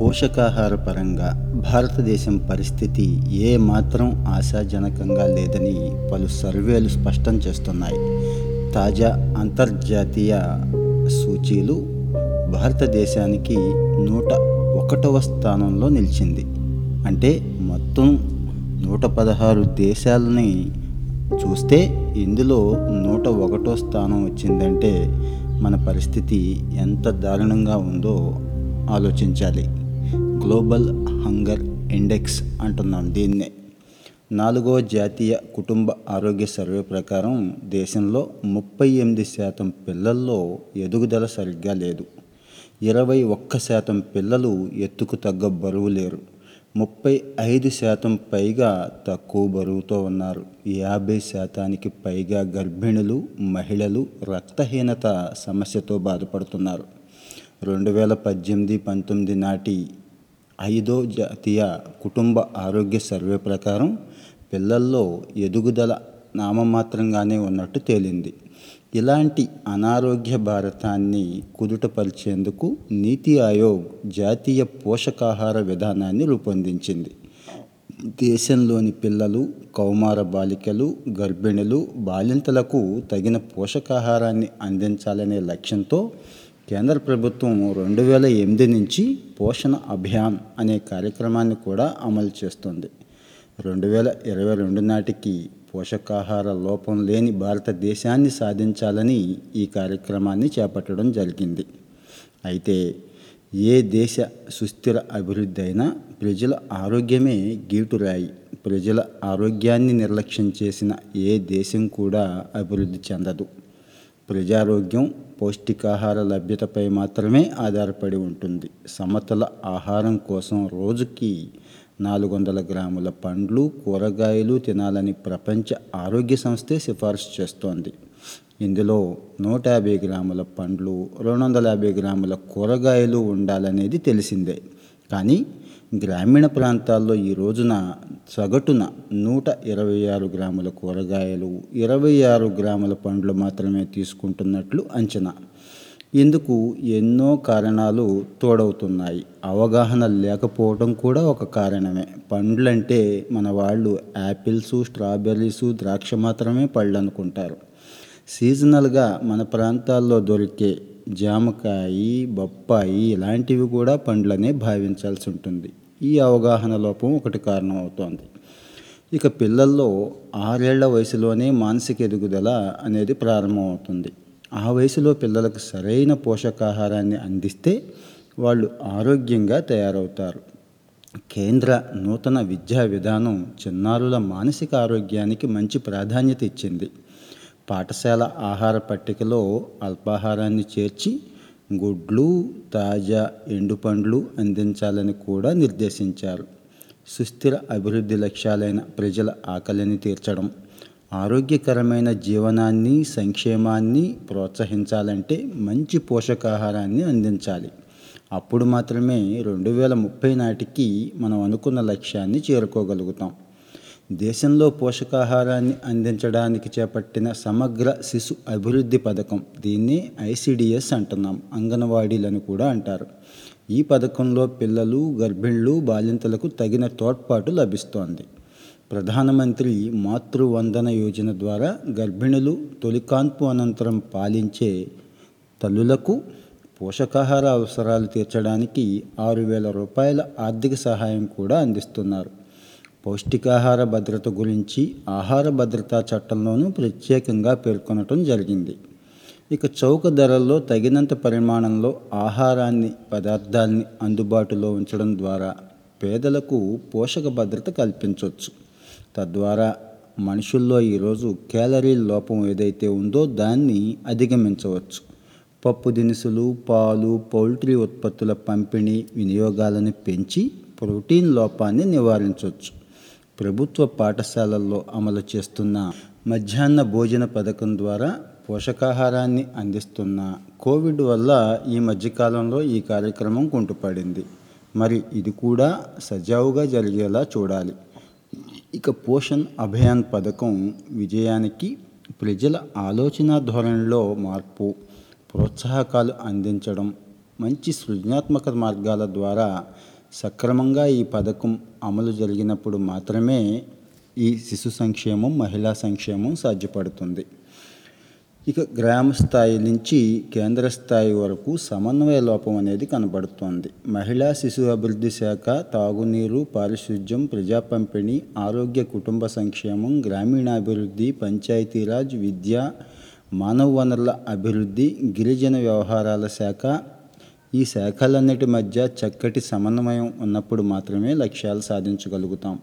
పోషకాహార పరంగా భారతదేశం పరిస్థితి ఏ మాత్రం ఆశాజనకంగా లేదని పలు సర్వేలు స్పష్టం చేస్తున్నాయి. తాజా అంతర్జాతీయ సూచీలు భారతదేశానికి నూట ఒకటవ స్థానంలో నిలిచింది. అంటే మొత్తం నూట పదహారు దేశాలని చూస్తే ఇందులో నూట ఒకటో స్థానం వచ్చిందంటే మన పరిస్థితి ఎంత దారుణంగా ఉందో ఆలోచించాలి. గ్లోబల్ హంగర్ ఇండెక్స్ అంటున్నాం దీన్నే. నాలుగో జాతీయ కుటుంబ ఆరోగ్య సర్వే ప్రకారం దేశంలో ముప్పై ఎనిమిది శాతం పిల్లల్లో ఎదుగుదల సరిగ్గా లేదు. ఇరవై ఒక్క శాతం పిల్లలు ఎత్తుకు తగ్గ బరువు లేరు. ముప్పై ఐదు శాతం పైగా తక్కువ బరువుతో ఉన్నారు. యాభై శాతానికి పైగా గర్భిణులు మహిళలు రక్తహీనత సమస్యతో బాధపడుతున్నారు. రెండు వేల పద్దెనిమిది పంతొమ్మిది నాటి ఐదో జాతీయ కుటుంబ ఆరోగ్య సర్వే ప్రకారం పిల్లల్లో ఎదుగుదల నామమాత్రంగానే ఉన్నట్టు తేలింది. ఇలాంటి అనారోగ్య భారతాన్ని కుదుటపరిచేందుకు నీతి ఆయోగ్ జాతీయ పోషకాహార విధానాన్ని రూపొందించింది. దేశంలోని పిల్లలు కౌమార బాలికలు గర్భిణులు బాలింతలకు తగిన పోషకాహారాన్ని అందించాలనే లక్ష్యంతో కేంద్ర ప్రభుత్వం రెండు వేల ఎనిమిది నుంచి పోషణ అభియాన్ అనే కార్యక్రమాన్ని కూడా అమలు చేస్తుంది. రెండు వేల ఇరవై రెండు నాటికి పోషకాహార లోపం లేని భారతదేశాన్ని సాధించాలని ఈ కార్యక్రమాన్ని చేపట్టడం జరిగింది. అయితే ఏ దేశ సుస్థిర అభివృద్ధి అయినా ప్రజల ఆరోగ్యమే గీటురాయి. ప్రజల ఆరోగ్యాన్ని నిర్లక్ష్యం చేసిన ఏ దేశం కూడా అభివృద్ధి చెందదు. ప్రజారోగ్యం పౌష్టికాహార లభ్యతపై మాత్రమే ఆధారపడి ఉంటుంది. సమతల ఆహారం కోసం రోజుకి నాలుగు వందల గ్రాముల పండ్లు కూరగాయలు తినాలని ప్రపంచ ఆరోగ్య సంస్థే సిఫార్సు చేస్తోంది. ఇందులో నూట యాభై గ్రాముల పండ్లు రెండు వందల యాభై గ్రాముల కూరగాయలు ఉండాలనేది తెలిసిందే. కానీ గ్రామీణ ప్రాంతాల్లో ఈ రోజున సగటున నూట ఇరవై ఆరు గ్రాముల కూరగాయలు ఇరవై ఆరు గ్రాముల పండ్లు మాత్రమే తీసుకుంటున్నట్లు అంచనా. ఇందుకు ఎన్నో కారణాలు తోడవుతున్నాయి. అవగాహన లేకపోవడం కూడా ఒక కారణమే. పండ్లంటే మన వాళ్ళు యాపిల్స్ స్ట్రాబెర్రీస్ ద్రాక్ష మాత్రమే పళ్ళు అనుకుంటారు సీజనల్గా మన ప్రాంతాల్లో దొరికే జామకాయ బొప్పాయి ఇలాంటివి కూడా పండ్లనే భావించాల్సి ఉంటుంది. ఈ అవగాహన లోపం ఒకటి కారణం అవుతోంది ఇక పిల్లల్లో ఆరేళ్ళ వయసులోనే మానసిక ఎదుగుదల అనేది ప్రారంభమవుతుంది. ఆ వయసులో పిల్లలకు సరైన పోషకాహారాన్ని అందిస్తే వాళ్ళు ఆరోగ్యంగా తయారవుతారు. కేంద్ర నూతన విద్యా విధానం చిన్నారుల మానసిక ఆరోగ్యానికి మంచి ప్రాధాన్యత ఇచ్చింది. పాఠశాల ఆహార పట్టికలో అల్పాహారాన్ని చేర్చి గుడ్లు తాజా ఎండుపండ్లు అందించాలని కూడా నిర్దేశించారు. సుస్థిర అభివృద్ధి లక్ష్యాలైన ప్రజల ఆకలిని తీర్చడం ఆరోగ్యకరమైన జీవనాన్ని సంక్షేమాన్ని ప్రోత్సహించాలంటే మంచి పోషకాహారాన్ని అందించాలి. అప్పుడు మాత్రమే రెండు వేల ముప్పై నాటికి మనం అనుకున్న లక్ష్యాన్ని చేరుకోగలుగుతాం. దేశంలో పోషకాహారాన్ని అందించడానికి చేపట్టిన సమగ్ర శిశు అభివృద్ధి పథకం దీన్ని ఐసిడిఎస్ అంటున్నాం అంగన్వాడీలను కూడా అంటారు. ఈ పథకంలో పిల్లలు గర్భిణులు బాలింతలకు తగిన తోడ్పాటు లభిస్తోంది. ప్రధానమంత్రి మాతృవందన యోజన ద్వారా గర్భిణులు తొలికాన్పు అనంతరం పాలించే తల్లులకు పోషకాహార అవసరాలు తీర్చడానికి ఆరు వేల రూపాయల ఆర్థిక సహాయం కూడా అందిస్తున్నారు. పౌష్టికాహార భద్రత గురించి ఆహార భద్రతా చట్టంలోనూ ప్రత్యేకంగా పేర్కొనటం జరిగింది. ఇక చౌక ధరల్లో తగినంత పరిమాణంలో ఆహారాన్ని పదార్థాల్ని అందుబాటులో ఉంచడం ద్వారా పేదలకు పోషక భద్రత కల్పించవచ్చు తద్వారా మనుషుల్లో ఈరోజు క్యాలరీ లోపం ఏదైతే ఉందో దాన్ని అధిగమించవచ్చు. పప్పు దినుసులు పాలు పౌల్ట్రీ ఉత్పత్తుల పంపిణీ వినియోగాలను పెంచి ప్రోటీన్ లోపాన్ని నివారించవచ్చు ప్రభుత్వ పాఠశాలల్లో అమలు చేస్తున్న మధ్యాహ్న భోజన పథకం ద్వారా పోషకాహారాన్ని అందిస్తున్న కోవిడ్ వల్ల ఈ మధ్యకాలంలో ఈ కార్యక్రమం కుంటుపడింది. మరి ఇది కూడా సజావుగా జరిగేలా చూడాలి. ఇక పోషణ్ అభియాన్ పథకం విజయానికి ప్రజల ఆలోచన ధోరణిలో మార్పు ప్రోత్సాహకాలు అందించడం మంచి సృజనాత్మక మార్గాల ద్వారా సక్రమంగా ఈ పథకం అమలు జరిగినప్పుడు మాత్రమే ఈ శిశు సంక్షేమం మహిళా సంక్షేమం సాధ్యపడుతుంది. ఇక గ్రామ స్థాయి నుంచి కేంద్ర స్థాయి వరకు సమన్వయ లోపం అనేది కనబడుతోంది. మహిళా శిశు అభివృద్ధి శాఖ తాగునీరు పారిశుధ్యం ప్రజా పంపిణీ ఆరోగ్య కుటుంబ సంక్షేమం గ్రామీణాభివృద్ధి పంచాయతీరాజ్ విద్య మానవ వనరుల అభివృద్ధి గిరిజన వ్యవహారాల శాఖ ఈ శాఖలన్నిటి మధ్య చక్కటి సమన్వయం ఉన్నప్పుడు మాత్రమే లక్ష్యాలు సాధించగలుగుతాం.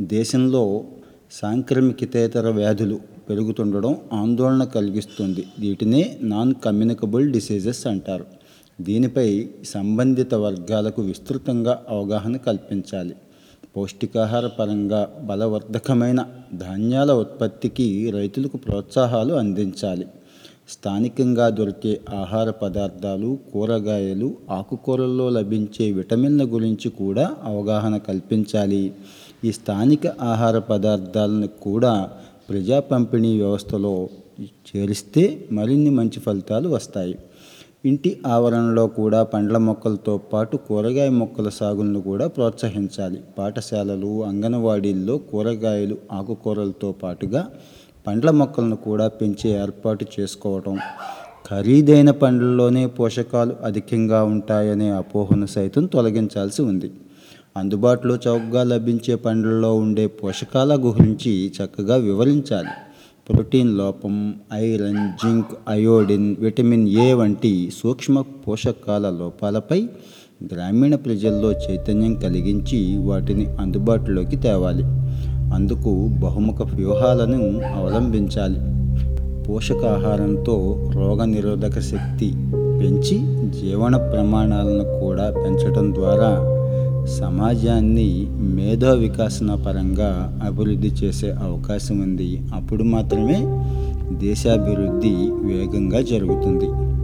దేశంలో సాంక్రమికేతర వ్యాధులు పెరుగుతుండడం ఆందోళన కలిగిస్తుంది. వీటినే నాన్ కమ్యూనికబుల్ డిసీజెస్ అంటారు. దీనిపై సంబంధిత వర్గాలకు విస్తృతంగా అవగాహన కల్పించాలి. పౌష్టికాహార పరంగా బలవర్ధకమైన ధాన్యాల ఉత్పత్తికి రైతులకు ప్రోత్సాహాలు అందించాలి. స్థానికంగా దొరికే ఆహార పదార్థాలు కూరగాయలు ఆకుకూరల్లో లభించే విటమిన్ల గురించి కూడా అవగాహన కల్పించాలి. ఈ స్థానిక ఆహార పదార్థాలను కూడా ప్రజా పంపిణీ వ్యవస్థలో చేరిస్తే మరిన్ని మంచి ఫలితాలు వస్తాయి. ఇంటి ఆవరణలో కూడా పండ్ల మొక్కలతో పాటు కూరగాయ మొక్కల సాగులను కూడా ప్రోత్సహించాలి. పాఠశాలలు అంగన్వాడీల్లో కూరగాయలు ఆకుకూరలతో పాటుగా పండ్ల మొక్కలను కూడా పెంచే ఏర్పాటు చేసుకోవటం ఖరీదైన పండ్లలోనే పోషకాలు అధికంగా ఉంటాయనే అపోహను సైతం తొలగించాల్సి ఉంది. అందుబాటులో చౌకగా లభించే పండ్లలో ఉండే పోషకాల గురించి చక్కగా వివరించాలి. ప్రోటీన్ లోపం iron zinc iodine vitamin A వంటి సూక్ష్మ పోషకాల లోపాలపై గ్రామీణ ప్రజల్లో చైతన్యం కలిగించి వాటిని అందుబాటులోకి తేవాలి. అందుకు బహుముఖ వ్యూహాలను అవలంబించాలి. పోషకాహారంతో రోగనిరోధక శక్తి పెంచి జీవన ప్రమాణాలను కూడా పెంచడం ద్వారా సమాజాన్ని మేధో వికాసన పరంగా అభివృద్ధి చేసే అవకాశం ఉంది. అప్పుడు మాత్రమే దేశాభివృద్ధి వేగంగా జరుగుతుంది.